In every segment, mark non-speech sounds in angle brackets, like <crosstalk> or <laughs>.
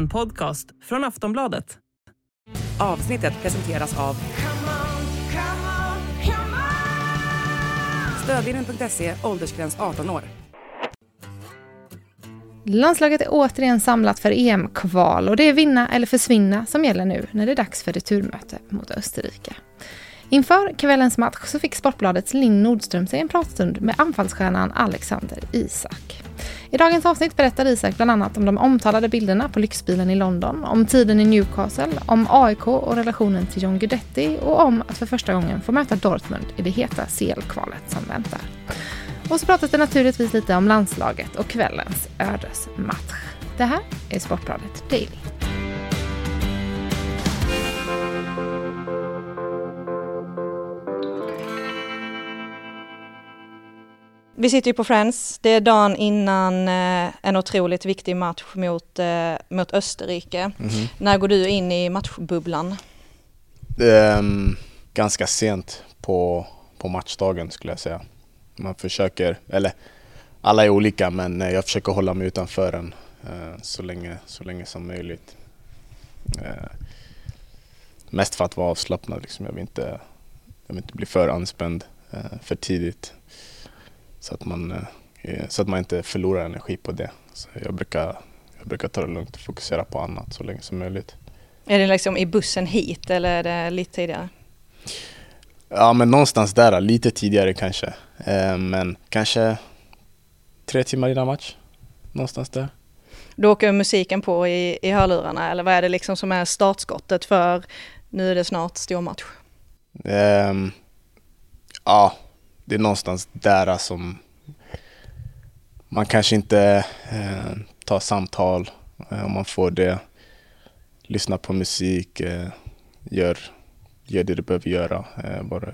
En podcast från Aftonbladet. Avsnittet presenteras av Stödvinnen.se, åldersgräns 18 år. Landslaget är återigen samlat för EM-kval och det är vinna eller försvinna som gäller nu när det är dags för returmöte mot Österrike. Inför kvällens match så fick Sportbladets Linn Nordström sig en pratstund med anfallsstjärnan Alexander Isak. I dagens avsnitt berättar Isak bland annat om de omtalade bilderna på lyxbilen i London, om tiden i Newcastle, om AIK och relationen till John Guidetti och om att för första gången få möta Dortmund i det heta CL-kvalet som väntar. Och så pratas det naturligtvis lite om landslaget och kvällens ödesmatch. Det här är Sportbladet Daily. Vi sitter ju på Friends. Det är dagen innan eh, en otroligt viktig match mot, eh, mot Österrike. Mhm. När går du in i matchbubblan? Ehm, ganska sent på, på matchdagen skulle jag säga. Man försöker, eller alla är olika men eh, jag försöker hålla mig utanför den eh, så, länge, så länge som möjligt. Eh, mest för att vara avslappnad liksom. Jag vill inte, jag vill inte bli för anspänd eh, för tidigt. Så att, man, eh, så att man inte förlorar energi på det. Så jag, brukar, jag brukar ta det lugnt och fokusera på annat så länge som möjligt. Är det liksom i bussen hit eller är det lite tidigare? Ja men någonstans där, lite tidigare kanske. Eh, men kanske tre timmar innan match. Någonstans där. Då åker musiken på i, i hörlurarna eller vad är det liksom som är startskottet för nu är det snart stor match? Ehm, ja, det är någonstans där som man kanske inte eh, tar samtal eh, om man får det. Lyssnar på musik, eh, gör, gör det du behöver göra. Eh, bara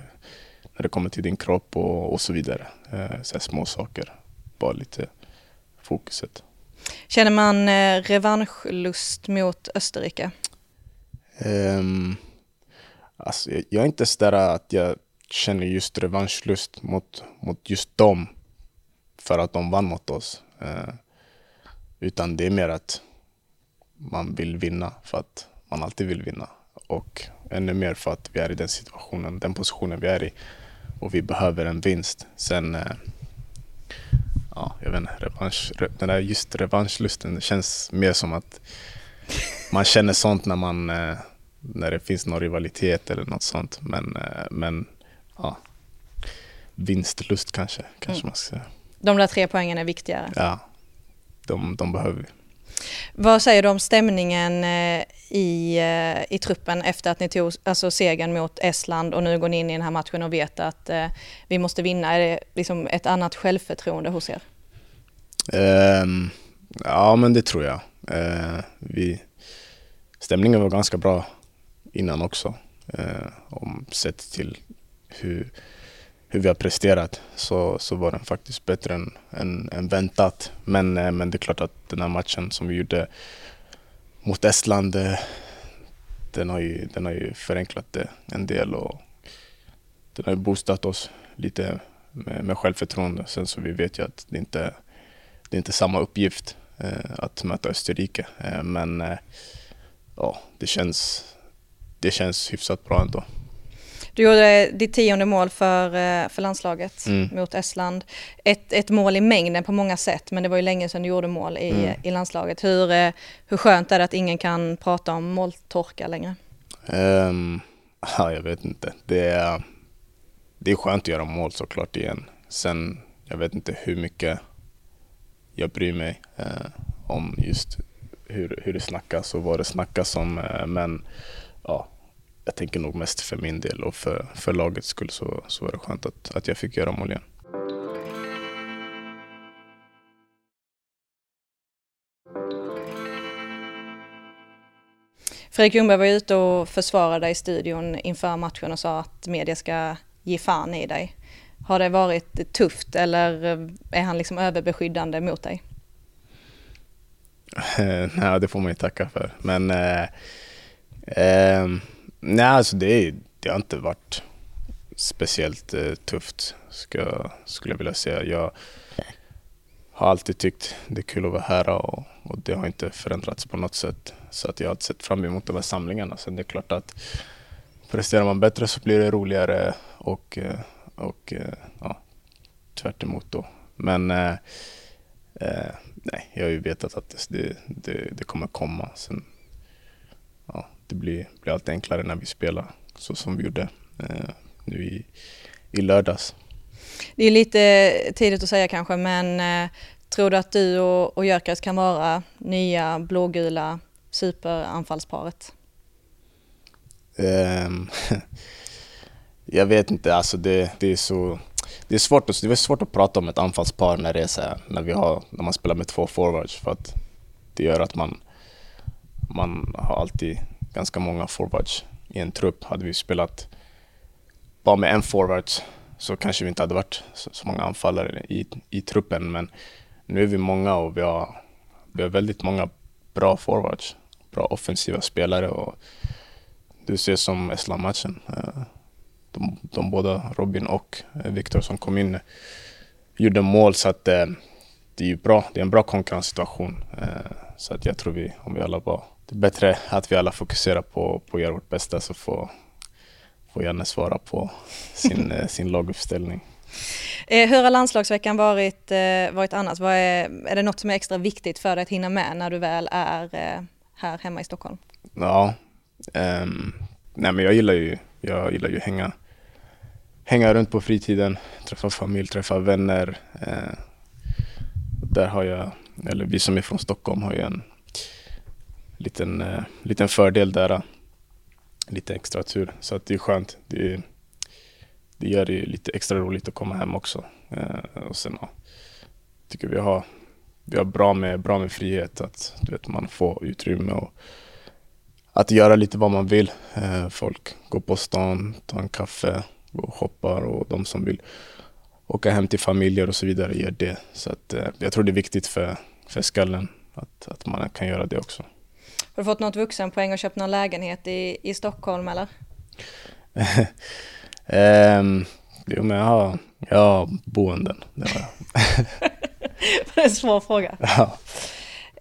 när det kommer till din kropp och, och så vidare. Eh, så små saker. Bara lite fokuset. Känner man eh, revanschlust mot Österrike? Um, alltså, jag, jag är inte så där att jag känner just revanschlust mot, mot just dem för att de vann mot oss. Eh, utan det är mer att man vill vinna för att man alltid vill vinna. Och ännu mer för att vi är i den situationen, den positionen vi är i. Och vi behöver en vinst. Sen, eh, ja, jag vet inte, revansch, den där just revanschlusten, det känns mer som att man känner sånt när man eh, när det finns någon rivalitet eller något sånt. Men, eh, men ja, vinstlust kanske, kanske Mm. man ska säga. De där tre poängen är viktigare. Ja, de, de behöver vi. Vad säger du om stämningen eh, i, eh, i truppen efter att ni tog alltså, segern mot Estland och nu går ni in i den här matchen och vet att eh, vi måste vinna? Är det liksom ett annat självförtroende hos er? Ehm, ja, men det tror jag. Eh, vi, stämningen var ganska bra innan också. Eh, om sett till hur, hur vi har presterat så, så var den faktiskt bättre än, än, än väntat. Men, eh, men det är klart att den här matchen som vi gjorde mot Estland, eh, den har ju, den har ju förenklat det en del och den har ju boostat oss lite med, med självförtroende. Sen så vi vet ju att det inte det är inte samma uppgift eh, att möta Österrike. Eh, men eh, ja, det känns, det känns hyfsat bra ändå. Du gjorde ditt tionde mål för, eh, för landslaget Mm. mot Estland. Ett, ett mål i mängden på många sätt, men det var ju länge sedan du gjorde mål i, Mm. i landslaget. Hur, eh, hur skönt är det att ingen kan prata om måltorka längre? Ehm, ja, jag vet inte. Det är, det är skönt att göra mål såklart igen. Sen, jag vet inte hur mycket jag bryr mig eh, om just hur, hur det snackas och vad det snackas om. Eh, men ja, jag tänker nog mest för min del och för, för lagets skull så, så var det skönt att, att jag fick göra mål igen. Fredrik Ljungberg var ute och försvarade dig i studion inför matchen och sa att media ska ge fan i dig. Har det varit tufft eller är han liksom överbeskyddande mot dig? <laughs> nej, det får man ju tacka för. Men eh, eh, nej, alltså det, det har inte varit speciellt eh, tufft ska, skulle jag vilja säga. Jag har alltid tyckt det är kul att vara här och, och det har inte förändrats på något sätt. Så att jag har sett fram emot de här samlingarna. Sen det är klart att presterar man bättre så blir det roligare och, eh, och eh, ja, tvärt då. Men eh, eh, nej, jag har ju vetat att det, det, det kommer komma. Sen, det blir, blir allt enklare när vi spelar så som vi gjorde eh, nu i, i lördags. Det är lite tidigt att säga kanske, men eh, tror du att du och, och Jökers kan vara nya blågula superanfallsparet? Um, <laughs> jag vet inte, alltså det, det är så det är, svårt att, det är svårt att prata om ett anfallspar när, det är så här, när, vi har, när man spelar med två forwards för att det gör att man, man har alltid ganska många forwards i en trupp. Hade vi spelat bara med en forward så kanske vi inte hade varit så, så många anfallare i, i truppen. Men nu är vi många och vi har, vi har väldigt många bra forwards. Bra offensiva spelare och du ser som Estland-matchen. Eh, de, de båda, Robin och eh, Viktor som kom in, eh, gjorde mål så att det är ju bra. Det är en bra konkurrenssituation. Så att jag tror vi, om vi alla bara, det är bättre att vi alla fokuserar på, på att göra vårt bästa så får får Janne svara på sin, <laughs> eh, sin laguppställning. Eh, hur har landslagsveckan varit, eh, varit annars? Är, är det något som är extra viktigt för dig att hinna med när du väl är här hemma i Stockholm? Ja, um, nej men jag gillar ju, jag gillar ju hänga, hänga runt på fritiden, träffa familj, träffa vänner. Uh, där har jag, eller vi som är från Stockholm har ju en liten, uh, liten fördel där eh, lite extra tur. Så att det är skönt. Det, det gör det lite extra roligt att komma hem också. Eh, och sen ja, tycker vi har, vi har bra, med, bra med frihet. Att du vet, man får utrymme och att göra lite vad man vill. Eh, folk går på stan, tar en kaffe, går och shoppar och de som vill åka hem till familjer och så vidare gör det. Så att, eh, jag tror det är viktigt för, för skallen att, att man kan göra det också. Har du fått något vuxenpoäng och köpt någon lägenhet i, i Stockholm eller? um, <laughs> jo men jag har, jag har boenden, det har jag. <laughs> det är en svår fråga. <laughs> Ja.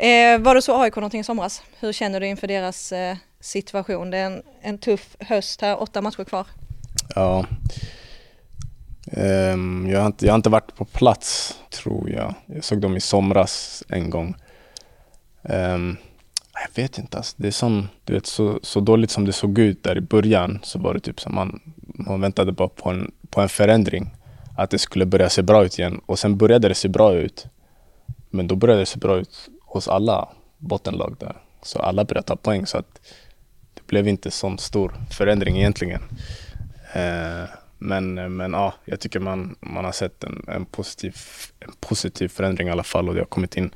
Eh, var du så AIK någonting i somras? Hur känner du inför deras eh, situation? Det är en, en tuff höst här, åtta matcher kvar. Ja. Um, jag, har inte, jag har inte varit på plats, tror jag. Jag såg dem i somras en gång. Um, jag vet inte. Alltså. Det är sån, du vet, så, så dåligt som det såg ut där i början så var det typ som man, man väntade bara på en, på en förändring. Att det skulle börja se bra ut igen. Och sen började det se bra ut. Men då började det se bra ut hos alla bottenlag där. Så alla började ta poäng. Så att det blev inte sån stor förändring egentligen. Eh, men, men ja, jag tycker man, man har sett en, en, positiv, en positiv förändring i alla fall och det har kommit in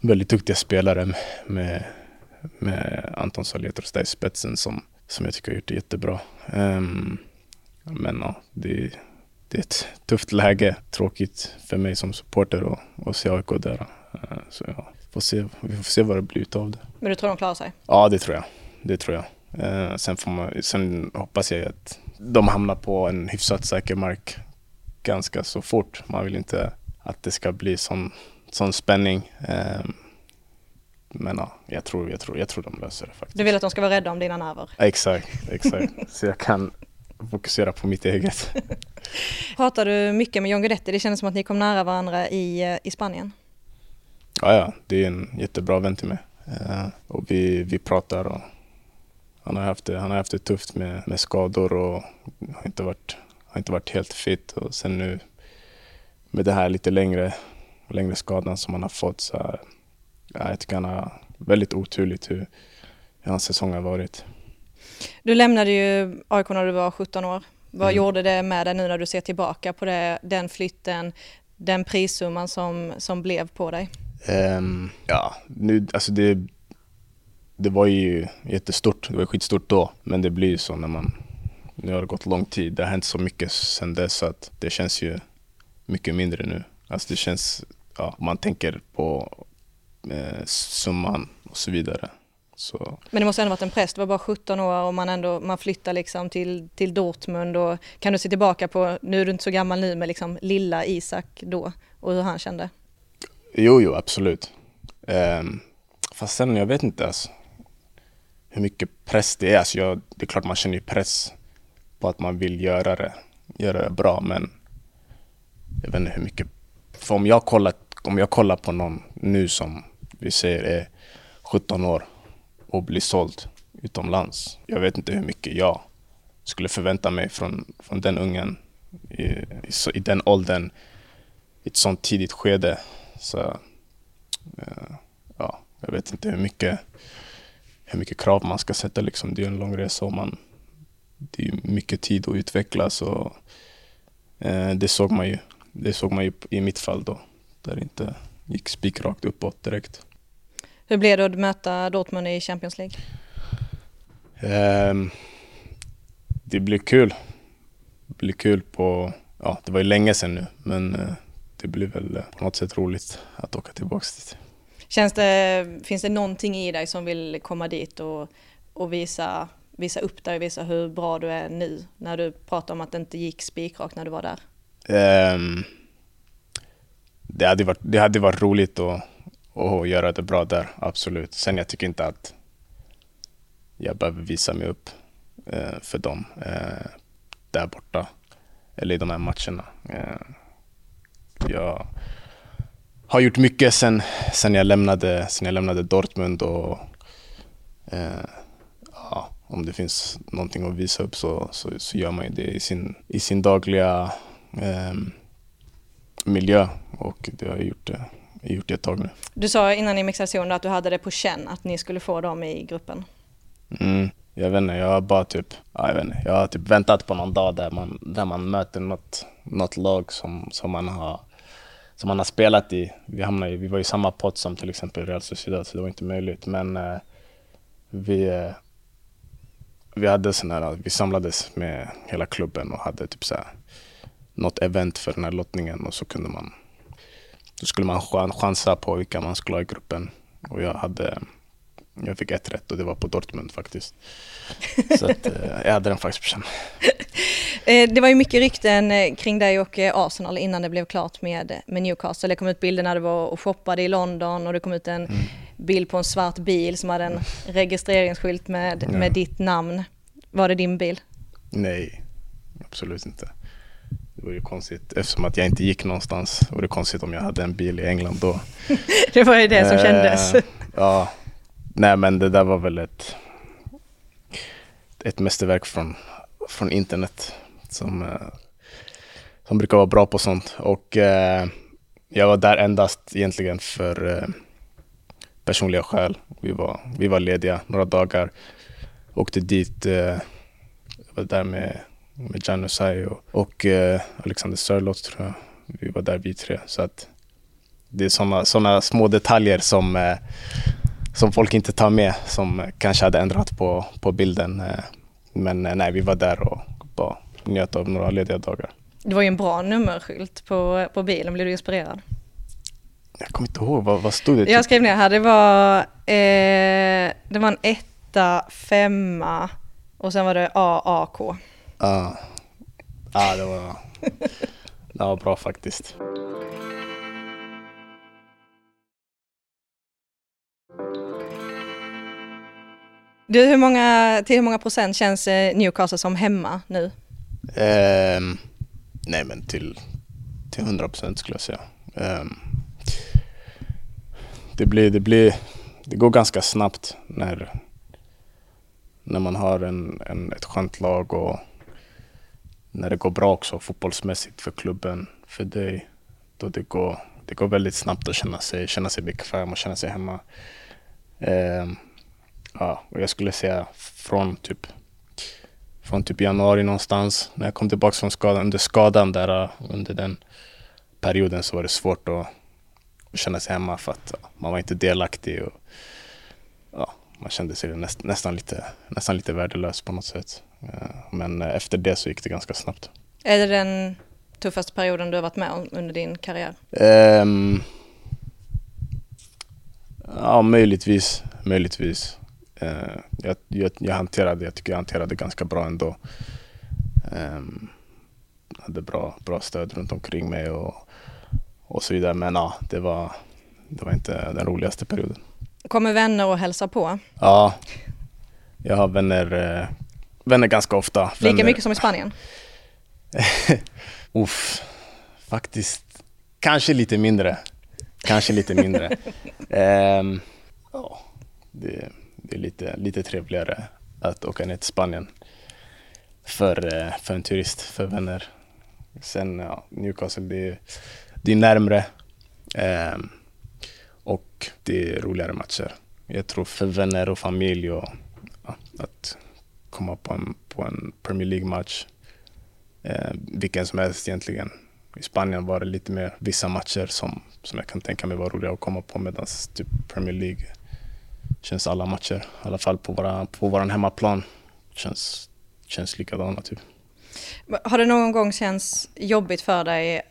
väldigt duktiga spelare med, med Anton Salietrostad i spetsen som, som jag tycker har gjort det jättebra. Um, men ja, det, det är ett tufft läge. Tråkigt för mig som supporter att se AIK där. Uh, så ja, får se, vi får se vad det blir utav det. Men du tror de klarar sig? Ja, det tror jag. Det tror jag. Uh, sen, får man, sen hoppas jag att de hamnar på en hyfsat säker mark ganska så fort. Man vill inte att det ska bli sån sån spänning. Ehm, men ja, jag tror, jag, tror, jag tror de löser det faktiskt. Du vill att de ska vara rädda om dina nerver? Exakt, exakt. Så jag kan fokusera på mitt eget. <laughs> Pratar du mycket med John Guidetti? Det kändes som att ni kom nära varandra i, eh, i Spanien. Ja, ja, det är en jättebra vän till mig. Uh, och vi, vi pratar och han har haft det, han har haft det tufft med, med skador och har inte, varit, har inte varit helt fit. Och sen nu med det här lite längre längre skadan som han har fått. Så här, ja, jag tycker han har väldigt oturligt hur, hans säsong har varit. Du lämnade ju AIK när du var 17 år. Vad mm. gjorde det med dig nu när du ser tillbaka på det, den flytten, den prissumman som, som blev på dig? Um, ja, nu, alltså det, det var ju jättestort, det var skitstort då, men det blir ju så när man, nu har det gått lång tid, det har hänt så mycket sedan dess att det känns ju mycket mindre nu. Alltså det känns ja, man tänker på eh, summan och så vidare. Så. Men det måste ändå varit en press, det var bara 17 år och man, ändå, man flyttar liksom till, till Dortmund och kan du se tillbaka på, nu är du inte så gammal nu, men liksom lilla Isak då och hur han kände? Jo, jo, absolut. Um, fast sen, jag vet inte alltså, hur mycket press det är. Alltså, jag, det är klart man känner ju press på att man vill göra det, göra det bra, men jag vet inte hur mycket. För om jag kollar, om jag kollar på någon nu som vi säger är 17 år och blir såld utomlands. Jag vet inte hur mycket jag skulle förvänta mig från, från den ungen i, i, i den åldern i ett sånt tidigt skede. Så uh, ja, jag vet inte hur mycket, hur mycket krav man ska sätta. Liksom. Det är en lång resa och man, det är mycket tid att utvecklas. Och, uh, det, såg man ju, det såg man ju i mitt fall då, där det inte gick spikrakt uppåt direkt. Hur blev det att möta Dortmund i Champions League? Um, det blir kul. Det blir kul på, ja det var ju länge sedan nu men uh, det blir väl uh, på något sätt roligt att åka tillbaks dit. Känns det, finns det någonting i dig som vill komma dit och, och visa, visa upp dig och visa hur bra du är nu när du pratar om att det inte gick spikrakt när du var där? Um, det, hade varit, det hade varit roligt att, att göra det bra där, absolut. Sen jag tycker inte att jag behöver visa mig upp eh, för dem eh, där borta eller i de här matcherna. Eh, jag har gjort mycket sen, sen, jag, lämnade, sen jag lämnade Dortmund och eh, ja, om det finns någonting att visa upp så, så, så gör man ju det i sin, i sin dagliga eh, miljö och det har jag gjort, jag gjort det ett tag nu. Du sa innan i mixationen att du hade det på känn att ni skulle få dem i gruppen. Mm, jag vet inte, jag har bara typ, ja, jag vet inte, jag har typ väntat på någon dag där man, där man möter något, något lag som, som, man har, som man har spelat i. Vi, hamnade, vi var i samma pott som till exempel Real Sociedad så det var inte möjligt. Men eh, vi, eh, vi, hade sån här, vi samlades med hela klubben och hade typ så här, något event för den här lottningen och så kunde man, då skulle man chansa på vilka man skulle ha i gruppen. Och jag hade jag fick ett rätt och det var på Dortmund faktiskt. Så att, eh, jag hade den faktiskt på känn. <laughs> Eh, det var ju mycket rykten eh, kring dig och Arsenal innan det blev klart med, med Newcastle. Det kom ut bilder när du var och shoppade i London och det kom ut en mm. bild på en svart bil som hade en registreringsskylt med, ja. med ditt namn. Var det din bil? Nej, absolut inte. Det var ju konstigt eftersom att jag inte gick någonstans. Det var det konstigt om jag hade en bil i England då. <laughs> det var ju det som kändes. Ja, Nej men det där var väl ett, ett mästerverk från, från internet som, eh, som brukar vara bra på sånt. Och eh, jag var där endast egentligen för eh, personliga skäl. Vi var, vi var lediga några dagar. Åkte dit, eh, var där med, med Janusaj och, och eh, Alexander Sörlott tror jag. Vi var där vi tre. Så att det är sådana såna små detaljer som eh, som folk inte tar med som kanske hade ändrat på, på bilden. Eh, men eh, nej, vi var där och bara njöt av några lediga dagar. Det var ju en bra nummerskylt på, på bilen, blev du inspirerad? Jag kommer inte ihåg, vad, vad stod det? Jag skrev ner här, det var, eh, det var en etta, femma och sen var det AAK. Ja, ah. ah, det, var, det var bra faktiskt. Du, hur många, till hur många procent känns eh, Newcastle som hemma nu? Um, nej men till, till 100 procent skulle jag säga. Um, det, blir, det, blir, det går ganska snabbt när, när man har en, en, ett skönt lag och när det går bra också fotbollsmässigt för klubben, för dig. Då det går, det går väldigt snabbt att känna sig, känna sig bekväm och känna sig hemma. Eh, ja, och jag skulle säga från typ från typ januari någonstans. När jag kom tillbaka från skadan, under skadan där under den perioden så var det svårt att, att känna sig hemma för att ja, man var inte delaktig och ja, man kände sig näst, nästan, lite, nästan lite värdelös på något sätt. Men efter det så gick det ganska snabbt. Är det den tuffaste perioden du har varit med om under din karriär? Um, ja, möjligtvis. Möjligtvis. Eh, jag, jag, jag, hanterade, jag tycker jag hanterade ganska bra ändå. Um, hade bra, bra stöd runt omkring mig och, och så vidare. Men ja, det var, det var inte den roligaste perioden. Kommer vänner och hälsa på? Ja, jag har vänner, vänner ganska ofta. Lika vänner. mycket som i Spanien? <laughs> Uff, faktiskt kanske lite mindre. Kanske lite mindre. <laughs> Ehm, ja, det, det är lite, lite trevligare att åka ner till Spanien för, eh, för en turist, för vänner. Sen ja, Newcastle, det är, det är närmre ehm, och det är roligare matcher. Jag tror för vänner och familj och ja, att komma på en, på en Premier League-match eh, vilken som helst egentligen. I Spanien var det lite mer vissa matcher som, som jag kan tänka mig var roliga att komma på medan typ Premier League känns alla matcher, i alla fall på, våra, på våran hemmaplan, känns, känns likadana typ. Har det någon gång känts jobbigt för dig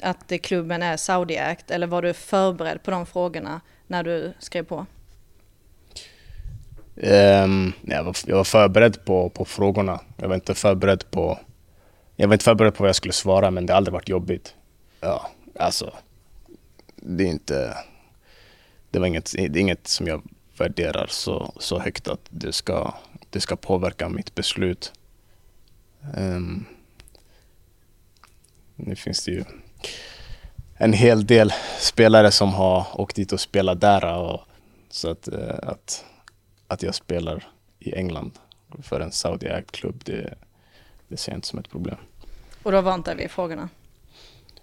att eh, klubben är Saudi-ägt eller var du förberedd på de frågorna när du skrev på? Um, jag, var, jag var förberedd på, på frågorna. Jag var inte förberedd på jag var inte förberedd på vad jag skulle svara men det har aldrig varit jobbigt. Ja, alltså. Det är inte... Det, var inget, det är inget som jag värderar så, så högt att det ska, det ska påverka mitt beslut. Um, nu finns det ju en hel del spelare som har åkt dit och spelat där. Och, så att, eh, att, att jag spelar i England för en Saudi-ägd klubb, det, det ser jag inte som ett problem. Och då vant dig vid frågorna?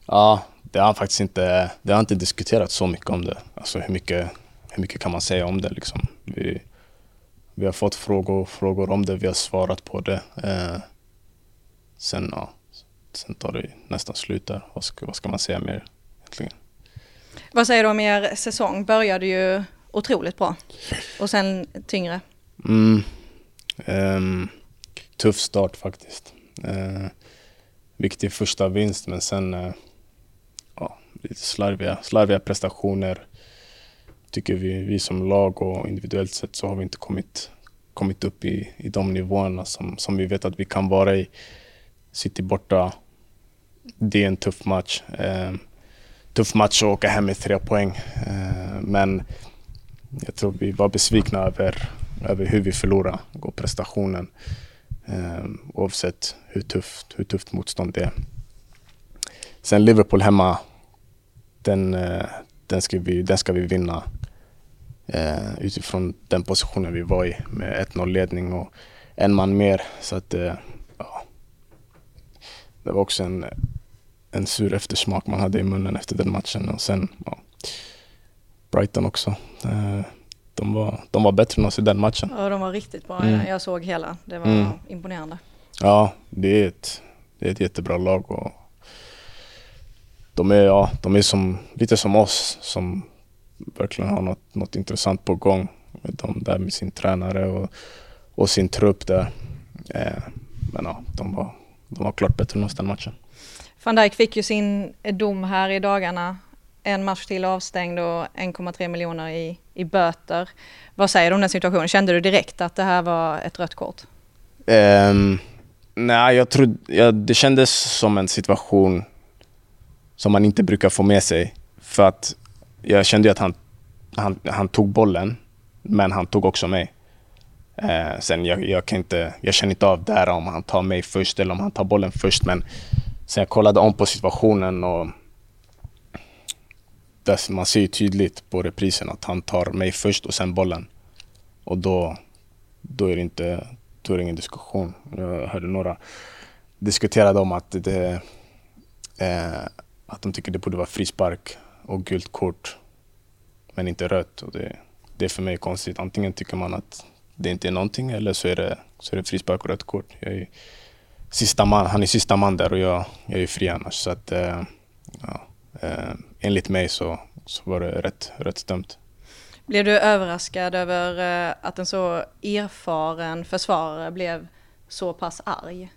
Ja, det har faktiskt inte, det har inte diskuterats så mycket om det. Alltså hur mycket, hur mycket kan man säga om det liksom? Vi, vi har fått frågor, frågor om det, vi har svarat på det. Eh, sen, ja, sen tar det nästan slut där. Vad ska, vad ska man säga mer egentligen? Vad säger du om er säsong? Började ju otroligt bra och sen tyngre. Mm, um, tuff start faktiskt. Uh, viktig första vinst men sen uh, ja, lite slarviga, slarviga prestationer. Tycker vi, vi som lag och individuellt sett så har vi inte kommit, kommit upp i, i de nivåerna som, som vi vet att vi kan vara i. City borta, det är en tuff match. Uh, tuff match att åka hem med tre poäng. Eh, men jag tror vi var besvikna över, över hur vi förlorade och prestationen. Eh, oavsett hur tufft, hur tufft motstånd det är. Sen Liverpool hemma, den, eh, den, ska, vi, den ska vi vinna eh, utifrån den positionen vi var i med 1-0 ledning och en man mer. Så att, eh, ja. Det var också en, en sur eftersmak man hade i munnen efter den matchen. Och sen ja, Brighton också. Eh, de var, de var bättre än oss i den matchen. Ja, de var riktigt bra. Mm. Jag såg hela. Det var mm. imponerande. Ja, det är, ett, det är ett jättebra lag. Och de är, ja, de är som, lite som oss som verkligen har något, något intressant på gång. De där med sin tränare och, och sin trupp där. Eh, men ja, de var, de var klart bättre än oss den matchen. Van Dijk fick ju sin dom här i dagarna en match till avstängd och 1,3 miljoner i, i böter. Vad säger du om den situationen? Kände du direkt att det här var ett rött kort? Um, nej, jag trodde, ja, det kändes som en situation som man inte brukar få med sig. För att jag kände att han, han, han tog bollen, men han tog också mig. Uh, sen jag, jag, kan inte, jag känner inte av där om han tar mig först eller om han tar bollen först. Men sen jag kollade om på situationen och där man ser tydligt på reprisen att han tar mig först och sen bollen. Och då, då, är, det inte, då är det ingen diskussion. Jag hörde några diskuterade om att, det, eh, att de tycker det borde vara frispark och gult kort, men inte rött. Och det, det är för mig konstigt. Antingen tycker man att det inte är någonting eller så är det, så är det frispark och rött kort. Jag är sista man, han är sista man där och jag, jag är fri annars. Så att, eh, ja, eh, enligt mig så, så var det rätt, rätt dömt. Blev du överraskad över eh, att en så erfaren försvarare blev så pass arg?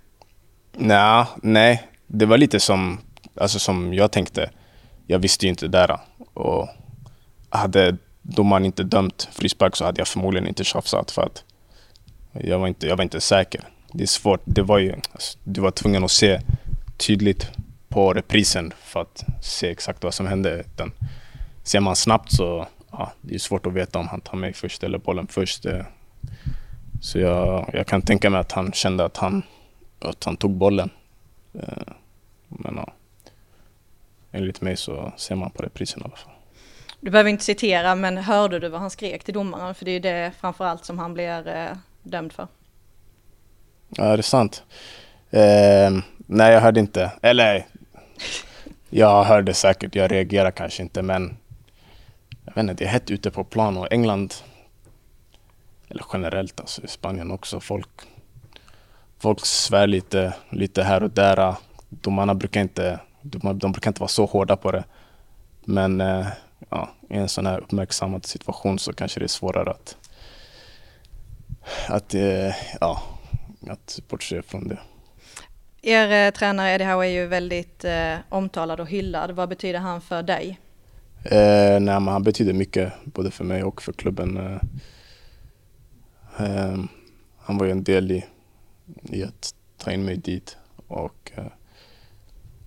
Nå, nej, det var lite som, alltså som jag tänkte. Jag visste ju inte det där. Och hade domaren inte dömt frispark så hade jag förmodligen inte tjafsat för att jag var inte, jag var inte säker. Det är svårt. Det var ju, alltså, du var tvungen att se tydligt på reprisen för att se exakt vad som hände. Utan ser man snabbt så ja, det är svårt att veta om han tar mig först eller bollen först. Så jag, jag kan tänka mig att han kände att han, att han tog bollen. Men ja, enligt mig så ser man på reprisen i alla fall. Du behöver inte citera, men hörde du vad han skrek till domaren? För det är ju det framförallt som han blir eh, dömd för. Ja, det är sant. Eh, nej, jag hörde inte. Eller, jag hörde säkert. Jag reagerade kanske inte, men jag vet inte, det är hett ute på plan och England, eller generellt alltså i Spanien också, folk, folk svär lite, lite här och där. Domarna brukar inte, de, de brukar inte vara så hårda på det. Men eh, ja, i en sån här uppmärksammad situation så kanske det är svårare att, att, eh, ja, att bortse från det. Er eh, tränare Eddie Howe är ju väldigt eh, omtalad och hyllad. Vad betyder han för dig? Eh, nej, men han betyder mycket både för mig och för klubben. Eh, eh, han var ju en del i, i att ta in mig dit och eh,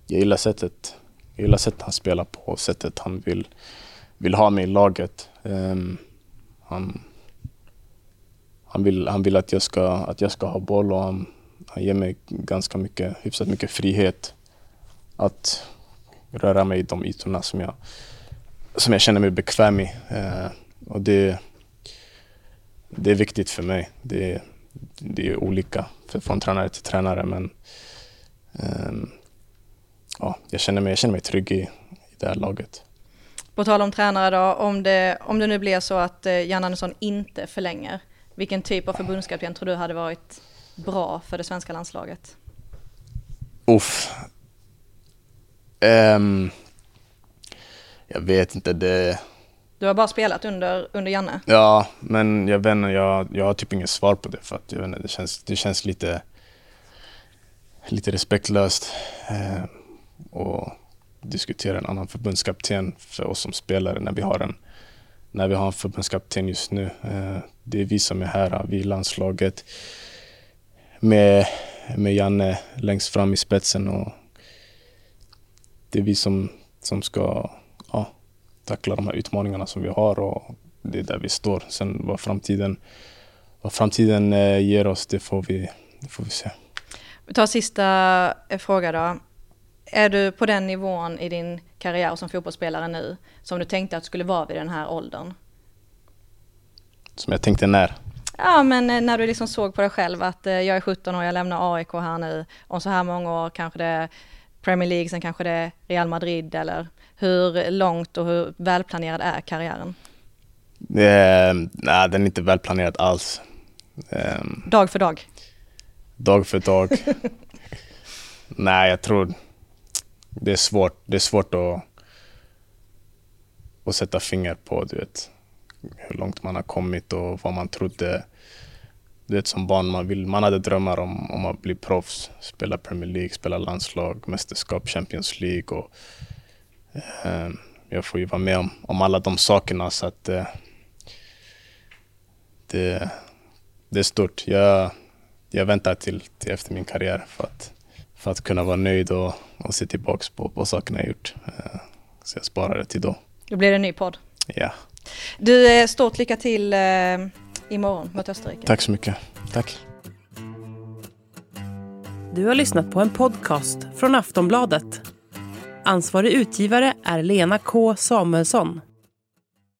jag gillar sättet jag gillar sättet han spelar på och sättet han vill, vill ha mig i laget. Ehm, han, han, vill, han vill att jag ska, att jag ska ha boll och han, han ger mig ganska mycket, hyfsat mycket frihet att röra mig i de ytorna som jag, som jag känner mig bekväm i. Eh, och det, det är viktigt för mig. Det, det är olika för, från tränare till tränare men eh, ja, jag, känner mig, jag känner mig trygg i, i det här laget. På tal om tränare då, om det, om det nu blir så att eh, Jan Andersson inte förlänger, vilken typ av förbundskapten tror du hade varit bra för det svenska landslaget? Uff. Um, jag vet inte, det... Du har bara spelat under, under Janne? Ja, men jag vet inte, jag, jag har typ inget svar på det för att jag vet inte, det, känns, det känns lite, lite respektlöst. Uh, och diskutera en annan förbundskapten för oss som spelare när vi har en, när vi har en förbundskapten just nu. Eh, det är vi som är här, vi i landslaget med, med Janne längst fram i spetsen och det är vi som, som ska ja, tackla de här utmaningarna som vi har och det är där vi står. Sen vad framtiden, vad framtiden eh, ger oss, det får vi, det får vi se. Vi tar sista eh, fråga då. Är du på den nivån i din karriär som fotbollsspelare nu som du tänkte att du skulle vara vid den här åldern? Som jag tänkte när? Ja, men eh, när du liksom såg på dig själv att eh, jag är 17 år, jag lämnar AIK här nu, om så här många år kanske det är Premier League, sen kanske det är Real Madrid eller hur långt och hur välplanerad är karriären? Eh, nej, den är inte välplanerad alls. Eh, dag för dag? Dag för dag. <laughs> nej, jag tror det är svårt, det är svårt att, att sätta finger på du vet, hur långt man har kommit och vad man trodde. Du vet, som barn man, vill, man hade drömmar om, om att bli proffs, spela Premier League, spela landslag, mästerskap, Champions League. Och, eh, jag får ju vara med om, om alla de sakerna så att eh, det, det är stort. Jag, jag väntar till, till efter min karriär för att för att kunna vara nöjd och, och se tillbaka på, på sakerna jag gjort. Eh, så jag sparar det till då. Då blir det en ny podd. Ja. Du, eh, stort lycka till eh, imorgon mot Österrike. Tack så mycket. Tack. Du har lyssnat på en podcast från Aftonbladet. Ansvarig utgivare är Lena K Samuelsson.